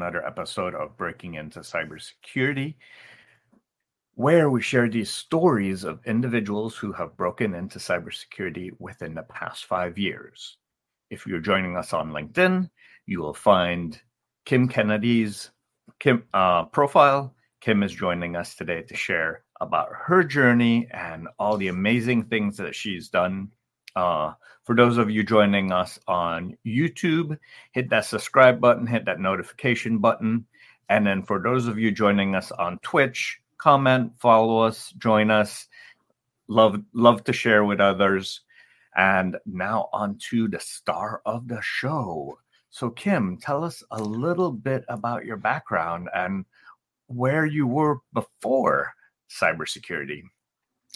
Another episode of Breaking Into Cybersecurity, where we share these stories of individuals who have broken into cybersecurity within the past five years. If you're joining us on LinkedIn, you will find Kim Kennedy's Kim uh, profile. Kim is joining us today to share about her journey and all the amazing things that she's done uh, for those of you joining us on YouTube, hit that subscribe button, hit that notification button. And then for those of you joining us on Twitch, comment, follow us, join us. Love love to share with others. And now on to the star of the show. So Kim, tell us a little bit about your background and where you were before cybersecurity.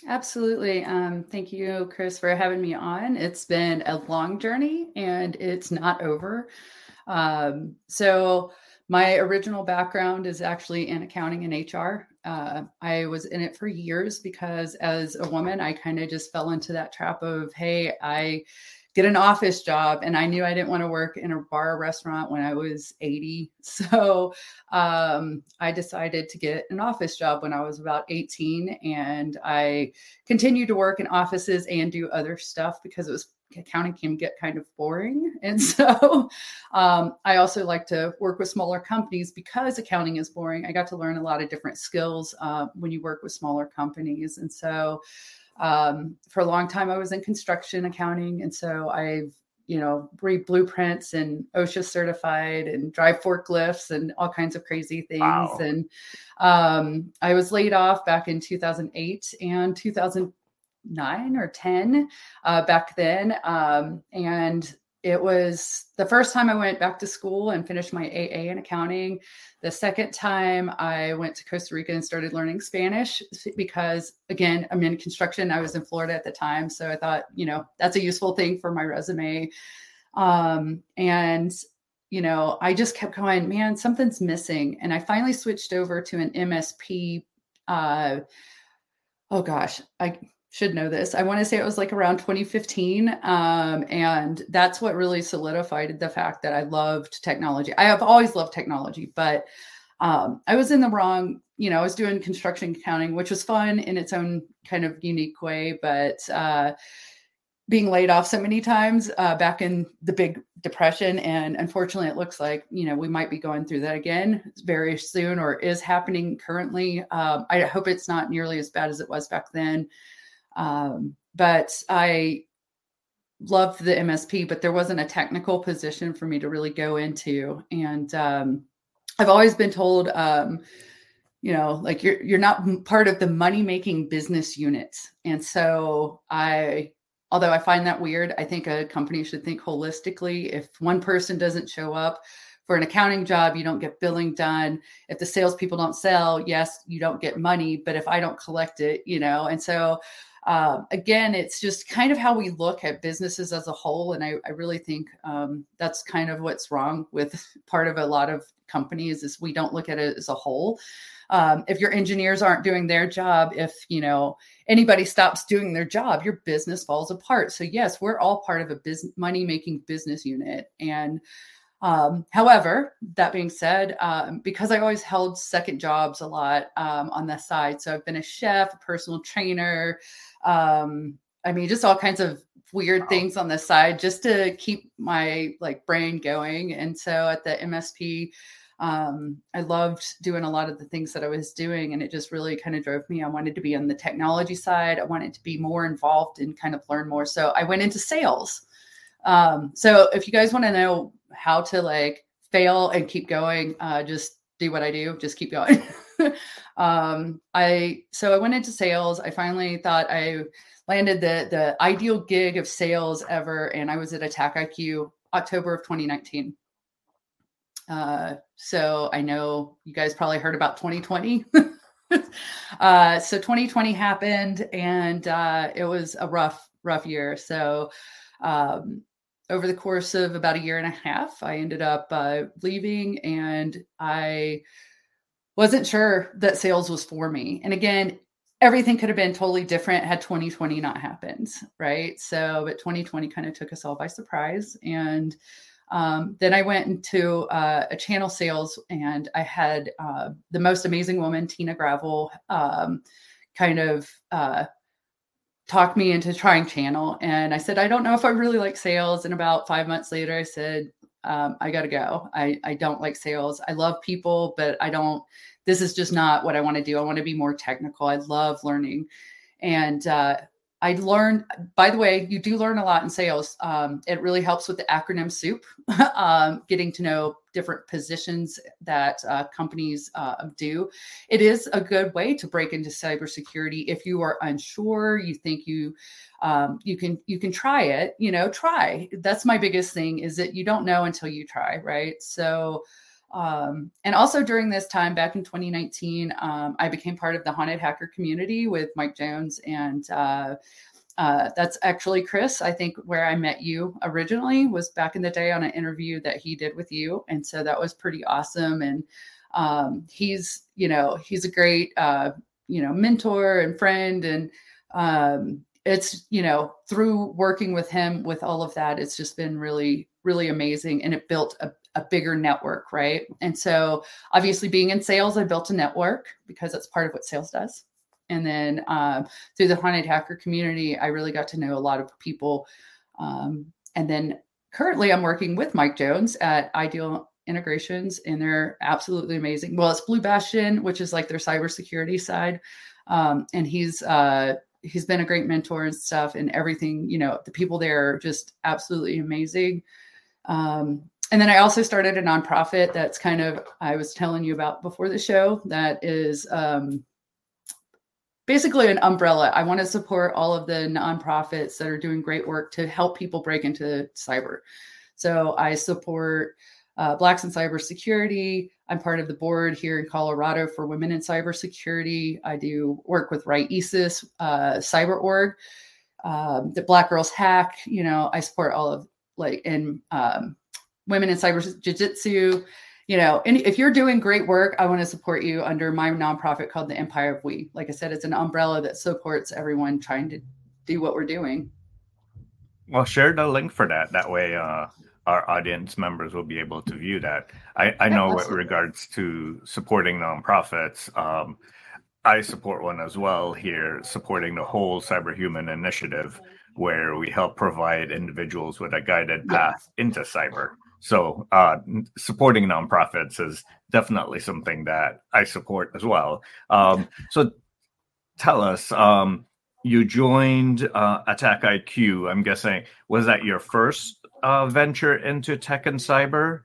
Absolutely. Um, thank you, Chris, for having me on. It's been a long journey and it's not over. Um, so, my original background is actually in accounting and HR. Uh, I was in it for years because as a woman, I kind of just fell into that trap of, hey, I get an office job. And I knew I didn't want to work in a bar or restaurant when I was 80. So um, I decided to get an office job when I was about 18. And I continued to work in offices and do other stuff because it was accounting can get kind of boring. And so um, I also like to work with smaller companies because accounting is boring. I got to learn a lot of different skills uh, when you work with smaller companies. And so um, for a long time, I was in construction accounting, and so I've you know read blueprints and OSHA certified and drive forklifts and all kinds of crazy things. Wow. And um, I was laid off back in 2008 and 2009 or 10 uh, back then, um, and it was the first time I went back to school and finished my AA in accounting. The second time I went to Costa Rica and started learning Spanish because, again, I'm in construction. I was in Florida at the time. So I thought, you know, that's a useful thing for my resume. Um, and, you know, I just kept going, man, something's missing. And I finally switched over to an MSP. Uh, oh gosh, I should know this. I want to say it was like around 2015. Um, and that's what really solidified the fact that I loved technology. I have always loved technology, but um, I was in the wrong, you know, I was doing construction accounting, which was fun in its own kind of unique way, but uh, being laid off so many times uh, back in the big depression. And unfortunately, it looks like, you know, we might be going through that again very soon or is happening currently. Um, I hope it's not nearly as bad as it was back then. Um, but I loved the MSP, but there wasn't a technical position for me to really go into. And um, I've always been told, um, you know, like you're you're not part of the money making business unit. And so I, although I find that weird, I think a company should think holistically. If one person doesn't show up, for an accounting job, you don't get billing done. If the salespeople don't sell, yes, you don't get money. But if I don't collect it, you know, and so um, again, it's just kind of how we look at businesses as a whole. And I, I really think um, that's kind of what's wrong with part of a lot of companies is we don't look at it as a whole. Um, if your engineers aren't doing their job, if you know anybody stops doing their job, your business falls apart. So yes, we're all part of a business money making business unit. And um, however, that being said, um, because I always held second jobs a lot um, on the side, so I've been a chef, a personal trainer, um, I mean, just all kinds of weird wow. things on the side just to keep my like brain going. And so at the MSP, um, I loved doing a lot of the things that I was doing, and it just really kind of drove me. I wanted to be on the technology side. I wanted to be more involved and kind of learn more. So I went into sales. Um, so if you guys want to know how to like fail and keep going, uh, just do what I do. Just keep going. um, I so I went into sales. I finally thought I landed the the ideal gig of sales ever, and I was at AttackIQ October of 2019. Uh, so I know you guys probably heard about 2020. uh, so 2020 happened, and uh, it was a rough, rough year. So um, over the course of about a year and a half, I ended up uh, leaving, and I wasn't sure that sales was for me. And again, everything could have been totally different had 2020 not happened, right? So, but 2020 kind of took us all by surprise. And um, then I went into uh, a channel sales, and I had uh, the most amazing woman, Tina Gravel, um, kind of uh, talk me into trying channel. And I said, I don't know if I really like sales. And about five months later, I said, um, I got to go. I, I don't like sales. I love people, but I don't, this is just not what I want to do. I want to be more technical. I love learning. And uh, I learned, by the way, you do learn a lot in sales. Um, it really helps with the acronym soup, um, getting to know different positions that uh, companies uh, do. It is a good way to break into cybersecurity. If you are unsure, you think you um, you can you can try it. You know, try. That's my biggest thing is that you don't know until you try, right? So. Um, and also during this time back in 2019, um, I became part of the haunted hacker community with Mike Jones and uh, uh, that's actually Chris. I think where I met you originally was back in the day on an interview that he did with you, and so that was pretty awesome. And um, he's, you know, he's a great, uh, you know, mentor and friend, and um, it's, you know, through working with him with all of that, it's just been really, really amazing, and it built a, a bigger network, right? And so, obviously, being in sales, I built a network because that's part of what sales does. And then um, through the haunted hacker community, I really got to know a lot of people. Um, and then currently, I'm working with Mike Jones at Ideal Integrations, and they're absolutely amazing. Well, it's Blue Bastion, which is like their cybersecurity side, um, and he's uh, he's been a great mentor and stuff, and everything. You know, the people there are just absolutely amazing. Um, and then I also started a nonprofit that's kind of I was telling you about before the show that is um, basically an umbrella. I want to support all of the nonprofits that are doing great work to help people break into cyber. So I support uh, Blacks in Cybersecurity. I'm part of the board here in Colorado for Women in Cybersecurity. I do work with Right ISIS, uh, Cyber Org, um, the Black Girls Hack. You know, I support all of like in um, Women in Cyber Jiu Jitsu you know, and if you're doing great work, I want to support you under my nonprofit called the Empire of We. Like I said, it's an umbrella that supports everyone trying to do what we're doing. Well, share the link for that. That way, uh, our audience members will be able to view that. I, I know with regards to supporting nonprofits, um, I support one as well here, supporting the whole Cyberhuman initiative, where we help provide individuals with a guided path into cyber. So uh, supporting nonprofits is definitely something that I support as well. Um, so tell us, um, you joined uh, AttackIQ. I'm guessing was that your first uh, venture into tech and cyber?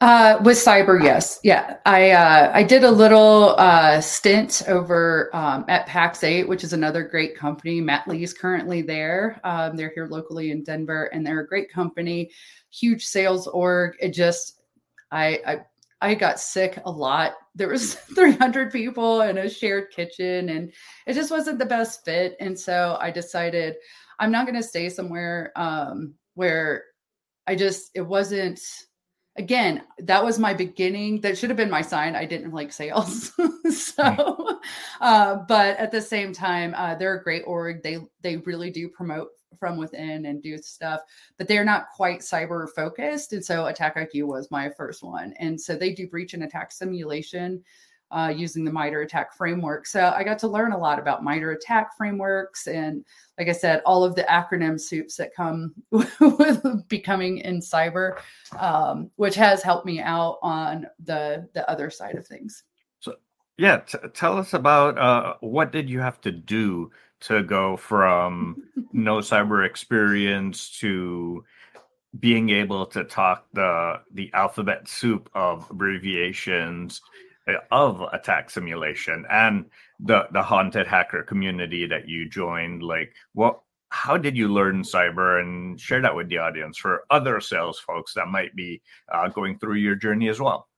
Uh, with cyber, yes, yeah. I uh, I did a little uh, stint over um, at Pax8, which is another great company. Matt Lee is currently there. Um, they're here locally in Denver, and they're a great company huge sales org. It just, I, I, I got sick a lot there was 300 people in a shared kitchen and it just wasn't the best fit and so i decided i'm not going to stay somewhere um, where i just it wasn't again that was my beginning. That should have been my sign. I didn't like sales. So uh, but at the same time uh, they're a great org. They they really do promote from within and do stuff, but they're not quite cyber focused. And so AttackIQ was my first one. And so they do breach and attack simulation uh, using the MITRE ATT&CK framework. So I got to learn a lot about MITRE ATT&CK frameworks and, like I said, all of the acronym soups that come with becoming in cyber, um, which has helped me out on the the other side of things. So, yeah, t- tell us about uh, what did you have to do to go from no cyber experience to being able to talk the the alphabet soup of abbreviations of attack simulation and the the haunted hacker community that you joined like what how did you learn cyber and share that with the audience for other sales folks that might be uh, going through your journey as well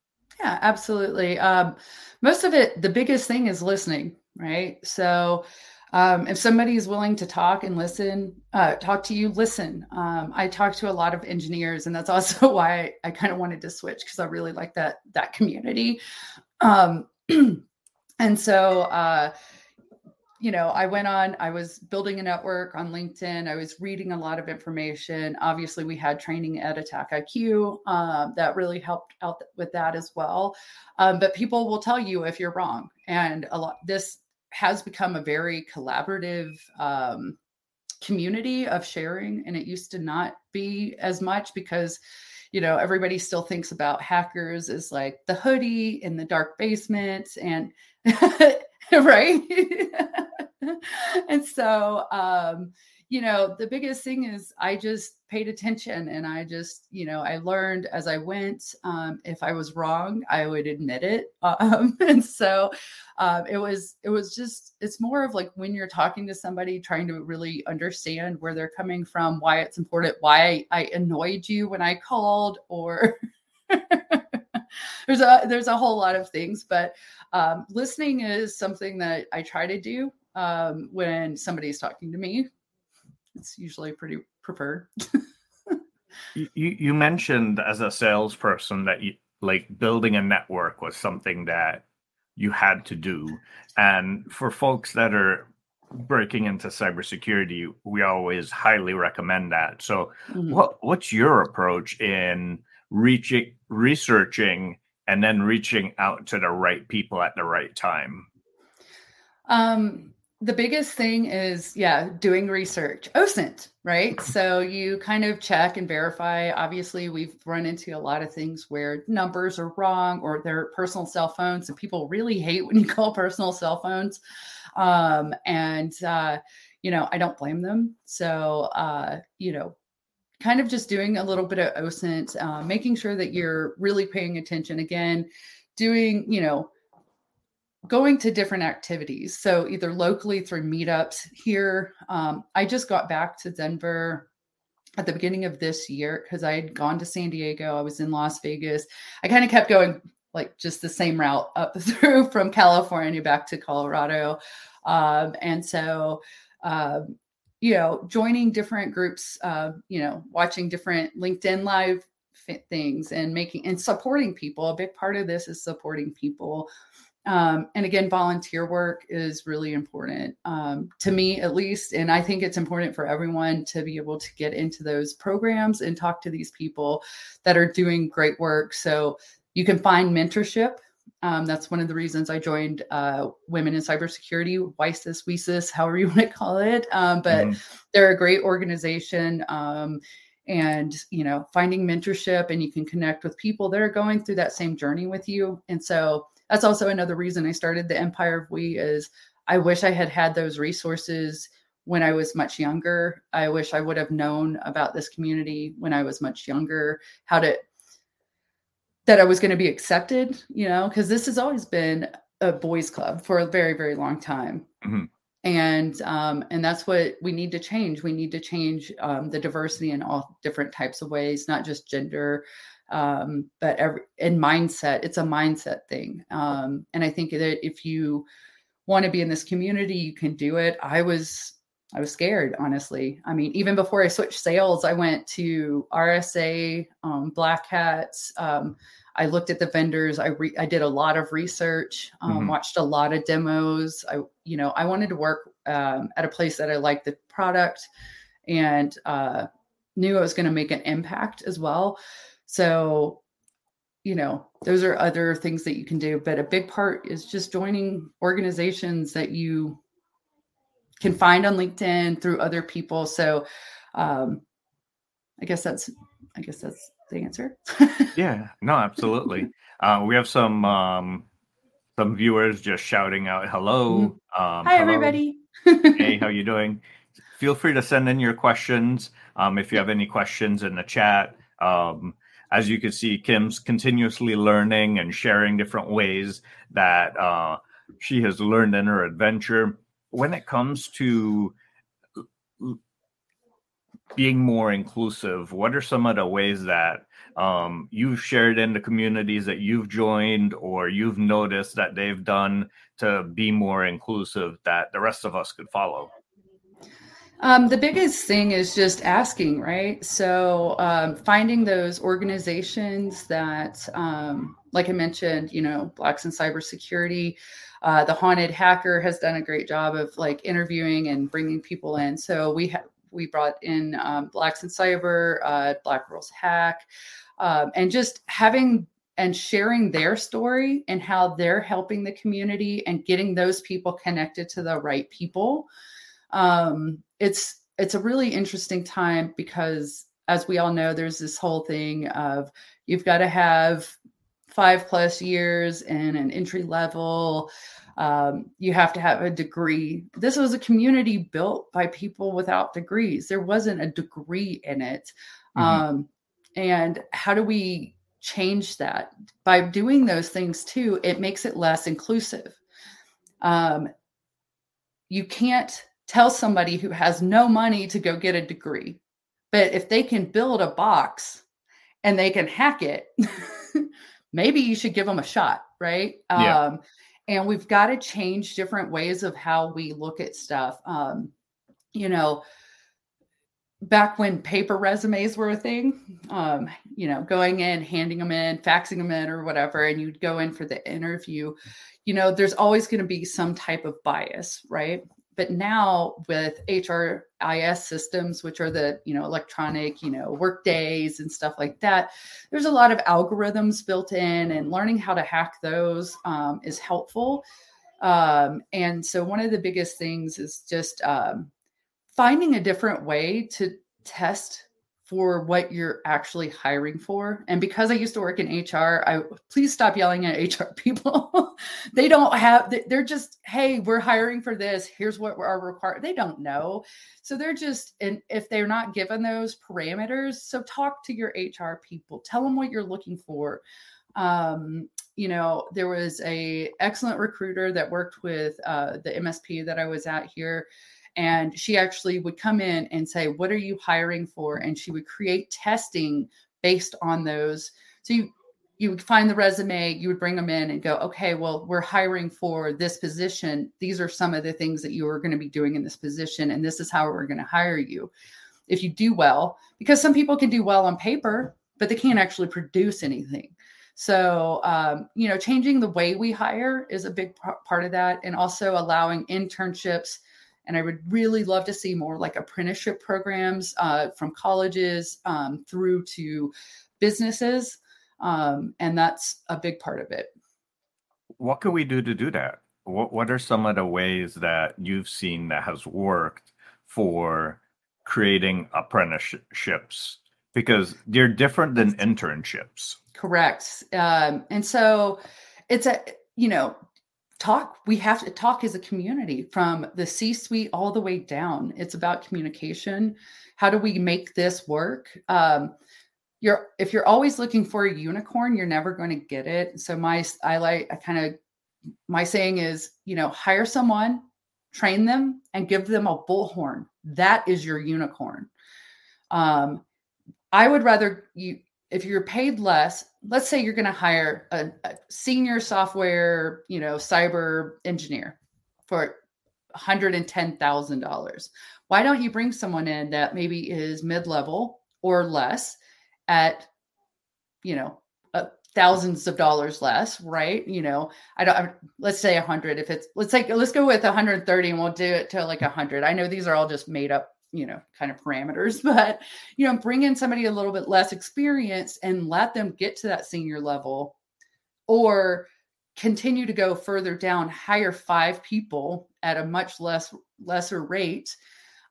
yeah absolutely um, most of it the biggest thing is listening right so um, if somebody is willing to talk and listen, uh, talk to you, listen. Um, I talk to a lot of engineers, and that's also why I, I kind of wanted to switch because I really like that that community. Um, and so, uh, you know, I went on. I was building a network on LinkedIn. I was reading a lot of information. Obviously, we had training at AttackIQ uh, that really helped out with that as well. Um, but people will tell you if you're wrong, and a lot this has become a very collaborative um, community of sharing and it used to not be as much because you know everybody still thinks about hackers as like the hoodie in the dark basement and right? And so um you know, the biggest thing is I just paid attention and I just, you know, I learned as I went. Um, if I was wrong, I would admit it. Um, and so um, it was, it was just, it's more of like when you're talking to somebody, trying to really understand where they're coming from, why it's important, why I annoyed you when I called, or there's a there's a whole lot of things. But um, listening is something that I try to do um, when somebody's talking to me it's usually pretty preferred. you you mentioned as a salesperson that you like building a network was something that you had to do, and for folks that are breaking into cybersecurity, we always highly recommend that. So, mm-hmm. what what's your approach in reaching, researching, and then reaching out to the right people at the right time? Um, the biggest thing is yeah doing research osint right? So you kind of check and verify. Obviously we've run into a lot of things where numbers are wrong or they're personal cell phones and people really hate when you call personal cell phones. Um, and uh, you know i don't blame them. So uh, you know kind of just doing a little bit of osint uh, making sure that you're really paying attention. Again doing you know going to different activities. So either locally through meetups here. Um, I just got back to Denver at the beginning of this year because I had gone to San Diego. I was in Las Vegas. I kind of kept going like just the same route up through from California back to Colorado. Um, and so, uh, you know, joining different groups, uh, you know, watching different LinkedIn live things and making and supporting people. A big part of this is supporting people um, and again, volunteer work is really important um, to me, at least. And I think it's important for everyone to be able to get into those programs and talk to these people that are doing great work. So you can find mentorship. Um, that's one of the reasons I joined uh, Women in Cybersecurity, WiCyS, WiCyS, however you want to call it. Um, but mm-hmm. they're a great organization um, and you know finding mentorship and you can connect with people that are going through that same journey with you and so that's also another reason I started the Empire of We is I wish I had had those resources when I was much younger. I wish I would have known about this community when I was much younger, how to that I was going to be accepted, you know, because this has always been a boys club for a very, very long time. Mm-hmm. and um, and that's what we need to change we need to change um, the diversity in all different types of ways not just gender um, but every in mindset it's a mindset thing um, and i think that if you want to be in this community you can do it i was i was scared honestly i mean even before i switched sales i went to rsa um, black hats um, I looked at the vendors. I re- I did a lot of research, um, mm-hmm. watched a lot of demos. I you know I wanted to work um, at a place that I liked the product and uh, knew I was going to make an impact as well. So you know those are other things that you can do, but a big part is just joining organizations that you can find on LinkedIn through other people. So um, I guess that's I guess that's the answer. yeah, no, absolutely. Uh, we have some um, some viewers just shouting out hello. Mm-hmm. Um, Hi, hello. everybody. hey, how you doing? Feel free to send in your questions. Um, if you have any questions in the chat, um, as you can see, Kim's continuously learning and sharing different ways that uh, she has learned in her adventure. When it comes to being more inclusive, what are some of the ways that um, you've shared in the communities that you've joined or you've noticed that they've done to be more inclusive that the rest of us could follow? Um, the biggest thing is just asking, right? So um, finding those organizations that, um, like I mentioned, you know, Blacks in Cybersecurity, uh, the Haunted Hacker has done a great job of like interviewing and bringing people in. So we have we brought in um, Blacks in Cyber, uh, Black Girls Hack, um, and just having and sharing their story and how they're helping the community and getting those people connected to the right people. Um, it's it's a really interesting time because as we all know, there's this whole thing of you've got to have five plus years and an entry level um, you have to have a degree. This was a community built by people without degrees. There wasn't a degree in it. Mm-hmm. Um, and how do we change that? By doing those things too, it makes it less inclusive. Um, you can't tell somebody who has no money to go get a degree, but if they can build a box and they can hack it, maybe you should give them a shot, right? Yeah. Um, and we've got to change different ways of how we look at stuff um, you know back when paper resumes were a thing um, you know going in handing them in faxing them in or whatever and you'd go in for the interview you know there's always going to be some type of bias right but now with HRIS systems, which are the you know electronic you know work days and stuff like that, there's a lot of algorithms built in, and learning how to hack those um, is helpful. Um, and so one of the biggest things is just um, finding a different way to test for what you're actually hiring for. And because I used to work in HR, I please stop yelling at HR people. they don't have they're just, hey, we're hiring for this. Here's what our require. They don't know. So they're just and if they're not given those parameters, so talk to your HR people. Tell them what you're looking for. Um, you know, there was a excellent recruiter that worked with uh, the MSP that I was at here and she actually would come in and say, What are you hiring for? And she would create testing based on those. So you you would find the resume, you would bring them in and go, okay, well, we're hiring for this position. These are some of the things that you are going to be doing in this position, and this is how we're going to hire you. If you do well, because some people can do well on paper, but they can't actually produce anything. So, um, you know, changing the way we hire is a big part of that, and also allowing internships and I would really love to see more like apprenticeship programs uh, from colleges um, through to businesses. Um, and that's a big part of it. What can we do to do that? What, what are some of the ways that you've seen that has worked for creating apprenticeships? Because they're different than internships. Correct. Um, and so it's a, you know, talk we have to talk as a community from the c suite all the way down it's about communication how do we make this work um, you're if you're always looking for a unicorn you're never going to get it so my i like i kind of my saying is you know hire someone train them, and give them a bullhorn. That is your unicorn. Um, I would rather you, if you're paid less, let's say you're going to hire a, a senior software, you know, cyber engineer for $110,000. Why don't you bring someone in that maybe is mid level or less at, you know, uh, thousands of dollars less, right? You know, I don't, I, let's say 100. If it's, let's say, let's go with 130 and we'll do it to like 100. I know these are all just made up, you know, kind of parameters, but, you know, bring in somebody a little bit less experienced and let them get to that senior level or continue to go further down, hire five people at a much less lesser rate.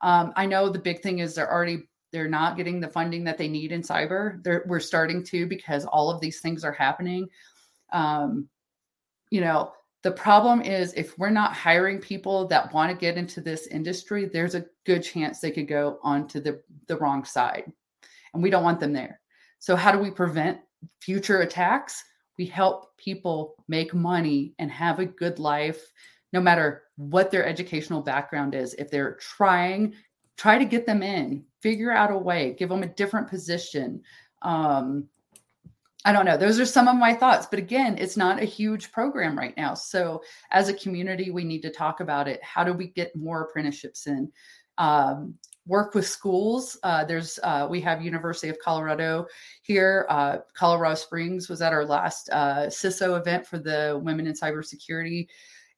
Um, I know the big thing is they're already they're not getting the funding that they need in cyber. They're, we're starting to because all of these things are happening. Um, you know, the problem is if we're not hiring people that want to get into this industry, there's a good chance they could go onto the the wrong side, and we don't want them there. So how do we prevent future attacks? we help people make money and have a good life no matter what their educational background is if they're trying try to get them in figure out a way give them a different position um, i don't know those are some of my thoughts but again it's not a huge program right now so as a community we need to talk about it how do we get more apprenticeships in um, work with schools. Uh, there's uh, we have University of Colorado here. Uh, Colorado Springs was at our last uh, CISO event for the Women in Cybersecurity,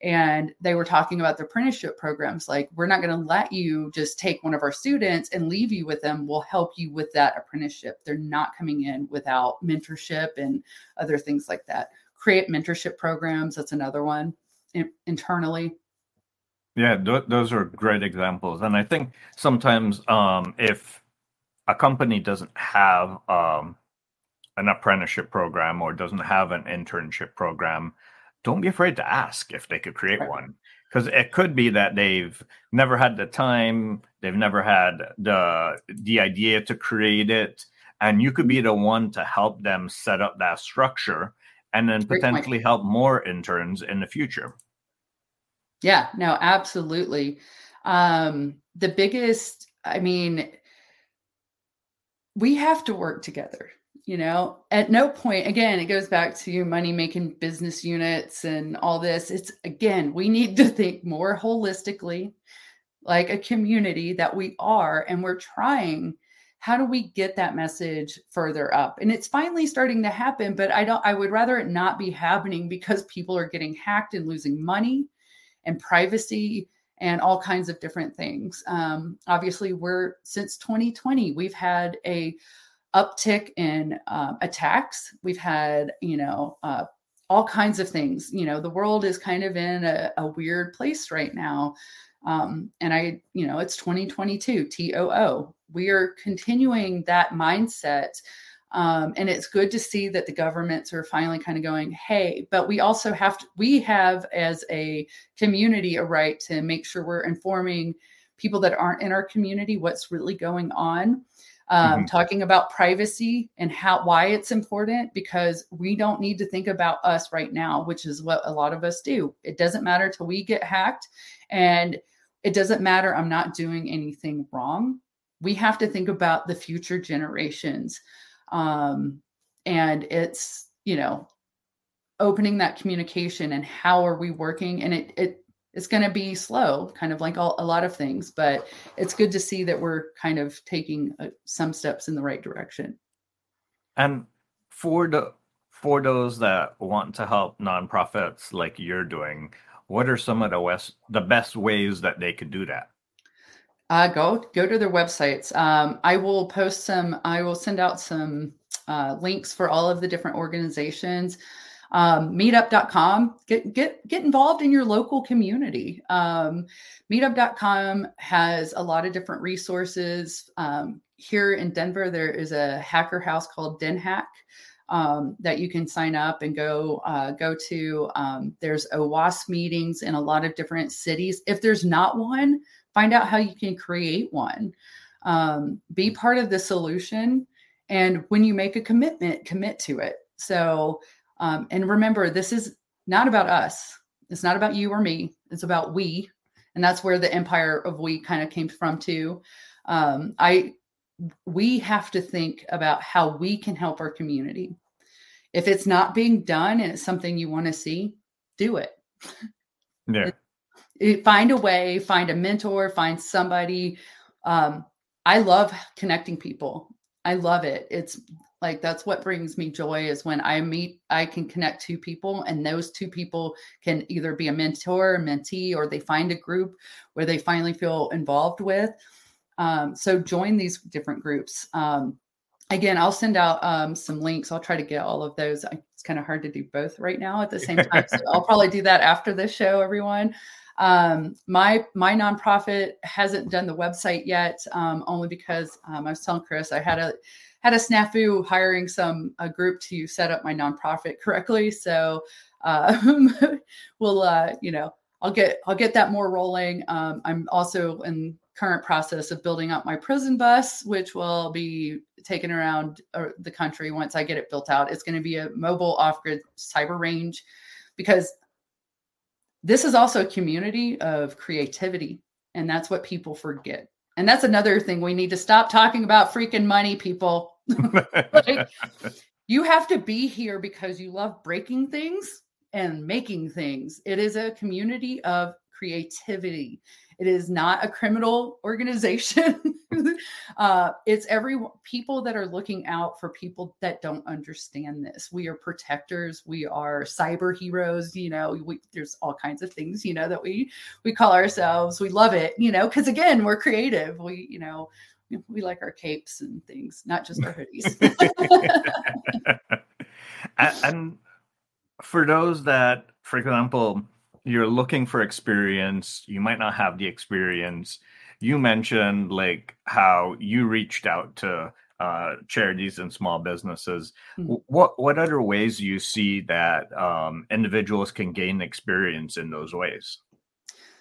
and they were talking about the apprenticeship programs. Like, we're not going to let you just take one of our students and leave you with them. We'll help you with that apprenticeship. They're not coming in without mentorship and other things like that. Create mentorship programs. That's another one in- internally yeah, th- those are great examples. And I think sometimes um, if a company doesn't have um, an apprenticeship program or doesn't have an internship program, don't be afraid to ask if they could create one. Because it could be that they've never had the time, they've never had the the idea to create it, and you could be the one to help them set up that structure, and then Great potentially point. help more interns in the future. Yeah, no, absolutely. Um, the biggest, I mean, we have to work together. You know, at no point, again, it goes back to money making business units and all this. It's again, we need to think more holistically, like a community that we are, and we're trying how do we get that message further up and it's finally starting to happen but i don't i would rather it not be happening because people are getting hacked and losing money and privacy and all kinds of different things. Um, obviously, we're since 2020, we've had a uptick in um, attacks. We've had, you know, uh, all kinds of things. You know, the world is kind of in a, a weird place right now. Um, and I, you know, it's 2022, TOO. We are continuing that mindset um, and it's good to see that the governments are finally kind of going, hey, but we also have to, we have as a community a right to make sure we're informing people that aren't in our community what's really going on. Um, mm-hmm. Talking about privacy and how why it's important because we don't need to think about us right now, which is what a lot of us do. It doesn't matter till we get hacked, and it doesn't matter. I'm not doing anything wrong. We have to think about the future generations um, and it's you know opening that communication and how are we working and it it it's going to be slow kind of like all, a lot of things but it's good to see that we're kind of taking uh, some steps in the right direction and for the for those that want to help nonprofits like you're doing what are some of the west the best ways that they could do that uh, go go to their websites. Um, I will post some. I will send out some uh, links for all of the different organizations. Um, meetup.com. Get get get involved in your local community. Um, meetup.com has a lot of different resources. Um, here in Denver, there is a hacker house called DenHac. Um, that you can sign up and go uh, go to. Um, there's OWASP meetings in a lot of different cities. If there's not one, find out how you can create one um, be part of the solution and when you make a commitment commit to it so um, and remember this is not about us. It's not about you or me. It's about we. And that's where the empire of we kind of came from too. Um, i we have to think about how we can help our community. If it's not being done and it's something you want to see do it. Yeah. It, find a way find a mentor find somebody. Um, i love connecting people. I love it. It's like that's what brings me joy is when i meet i can connect two people and those two people can either be a mentor a mentee or they find a group where they finally feel involved with. Um, so join these different groups. Um, again i'll send out um, some links. I'll try to get all of those. It's kind of hard to do both right now at the same time so i'll probably do that after this show everyone. Um, my my nonprofit hasn't done the website yet um, only because um, i was telling chris i had a had a snafu hiring some a group to set up my nonprofit correctly. So um, we'll uh, you know I'll get I'll get that more rolling. Um, I'm also in current process of building up my prison bus, which will be taken around uh, the country once I get it built out. It's going to be a mobile off-grid cyber range because this is also a community of creativity and that's what people forget and that's another thing we need to stop talking about freaking money people like, you have to be here because you love breaking things and making things. It is a community of creativity. It is not a criminal organization. uh, it's every people that are looking out for people that don't understand this. We are protectors. We are cyber heroes. You know, we, there's all kinds of things. You know that we we call ourselves. We love it. You know, because again, we're creative. We you know we like our capes and things, not just our hoodies. and for those that, for example, you're looking for experience, you might not have the experience. You mentioned like how you reached out to uh, charities and small businesses. Mm-hmm. What what other ways do you see that um, individuals can gain experience in those ways?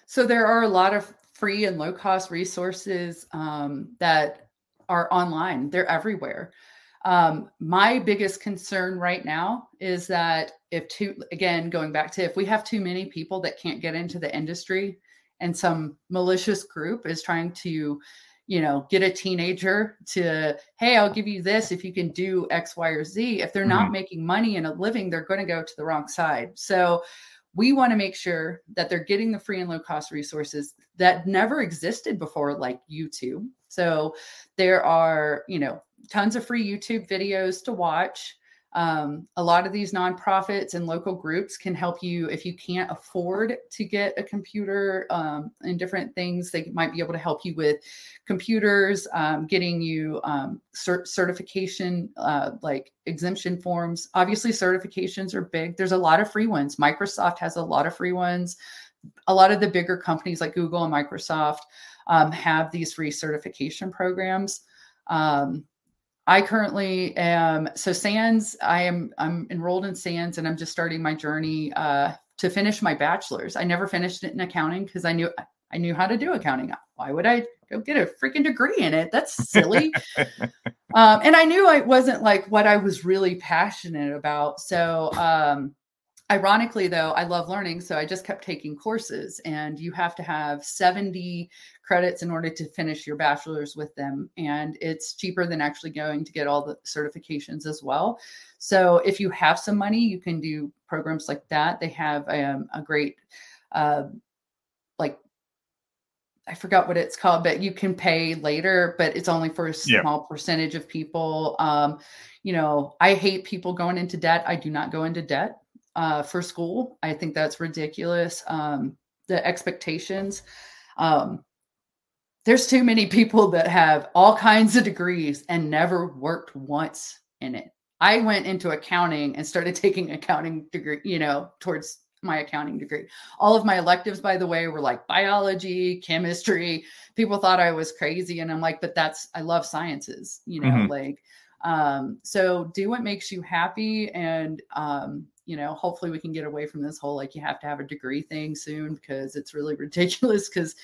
So there are a lot of free and low cost resources um, that are online. They're everywhere. Um, my biggest concern right now is that if too, again, going back to if we have too many people that can't get into the industry and some malicious group is trying to, you know, get a teenager to, hey, I'll give you this if you can do X, Y, or Z. If they're mm-hmm. not making money and a living, they're going to go to the wrong side. So, we want to make sure that they're getting the free and low cost resources that never existed before like youtube. So there are you know tons of free youtube videos to watch um, a lot of these nonprofits and local groups can help you if you can't afford to get a computer um, and different things. They might be able to help you with computers, um, getting you um, cert- certification, uh, like exemption forms. Obviously, certifications are big. There's a lot of free ones. Microsoft has a lot of free ones. A lot of the bigger companies like Google and Microsoft um, have these free certification programs. Um, I currently am so SANS. I am I'm enrolled in SANS, and I'm just starting my journey uh, to finish my bachelor's. I never finished it in accounting because I knew I knew how to do accounting. Why would I go get a freaking degree in it? That's silly. um, and I knew I wasn't like what I was really passionate about. So um, Ironically, though, I love learning. So I just kept taking courses, and you have to have 70 credits in order to finish your bachelor's with them. And it's cheaper than actually going to get all the certifications as well. So if you have some money, you can do programs like that. They have um, a great, uh, like, I forgot what it's called, but you can pay later, but it's only for a small yeah. percentage of people. Um, you know, I hate people going into debt. I do not go into debt uh, for school. I think that's ridiculous. Um, the expectations. Um, there's too many people that have all kinds of degrees and never worked once in it. I went into accounting and started taking accounting degree, you know, towards my accounting degree. All of my electives, by the way, were like biology, chemistry. People thought I was crazy. And I'm like, but that's, I love sciences, you know, mm-hmm. like, um, so do what makes you happy and, um, you know, hopefully we can get away from this whole like you have to have a degree thing soon because it's really ridiculous because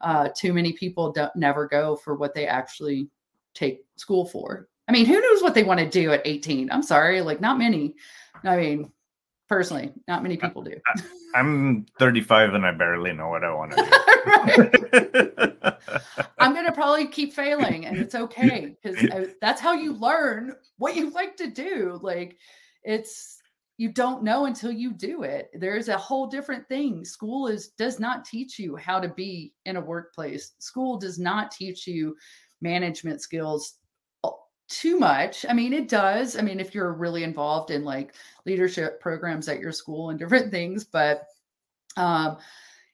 uh, too many people don't never go for what they actually take school for. I mean, who knows what they want to do at 18? I'm sorry, like not many. I mean, personally, not many people do. I'm 35 and I barely know what I want to do. I'm going to probably keep failing and it's okay because that's how you learn what you like to do. Like it's, you don't know until you do it. There's a whole different thing. School is does not teach you how to be in a workplace. School does not teach you management skills too much. I mean, it does. I mean, if you're really involved in like leadership programs at your school and different things, but um,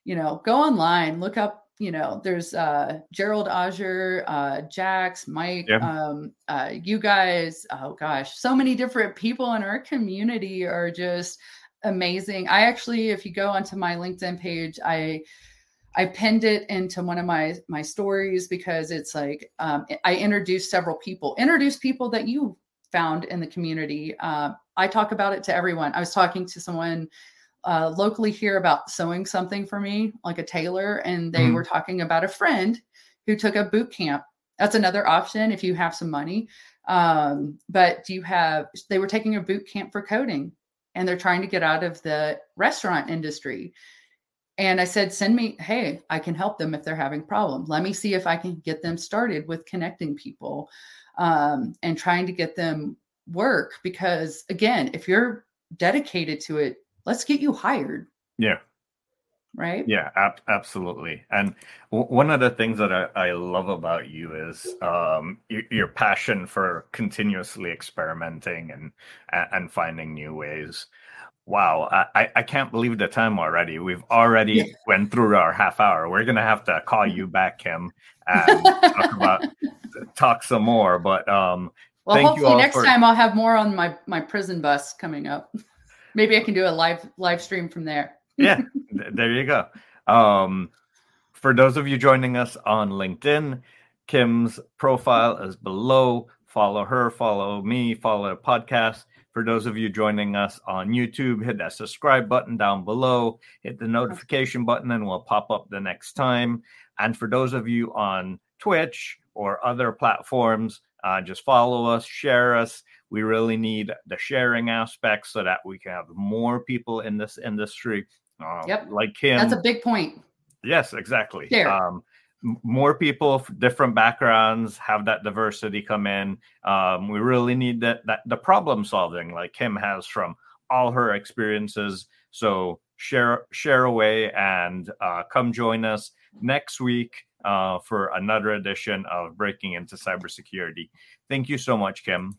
you know, go online, look up, you know, there's uh Gerald Auger, uh Jax, Mike, yeah. um, uh, you guys, oh gosh, so many different people in our community are just amazing. I actually, if you go onto my LinkedIn page, I I pinned it into one of my my stories because it's like um, I introduced several people, introduced people that you found in the community. Uh, I talk about it to everyone. I was talking to someone uh, locally here about sewing something for me, like a tailor, and they mm-hmm. were talking about a friend who took a boot camp. That's another option if you have some money. Um, but do you have? They were taking a boot camp for coding, and they're trying to get out of the restaurant industry and I said, send me, hey, I can help them if they're having problems. Let me see if I can get them started with connecting people um, and trying to get them work. Because again, if you're dedicated to it, let's get you hired. Yeah. Right. Yeah, ab- absolutely. And w- one of the things that I, I love about you is um, your, your passion for continuously experimenting and and finding new ways. Wow, I, I can't believe the time already. We've already yeah. went through our half hour. We're gonna have to call you back, Kim, and talk about talk some more. But um, well, hopefully next for... time I'll have more on my my prison bus coming up. Maybe I can do a live live stream from there. yeah, there you go. Um, for those of you joining us on LinkedIn, Kim's profile is below. Follow her, follow me, follow the podcast. For those of you joining us on YouTube, hit that subscribe button down below, hit the notification button, and we'll pop up the next time. And for those of you on Twitch or other platforms, uh, just follow us, share us. We really need the sharing aspect so that we can have more people in this industry. Uh, yep. Like him. That's a big point. Yes, exactly. Share. Um, more people different backgrounds have that diversity come in um, we really need that, that the problem solving like kim has from all her experiences so share share away and uh, come join us next week uh, for another edition of breaking into cybersecurity thank you so much kim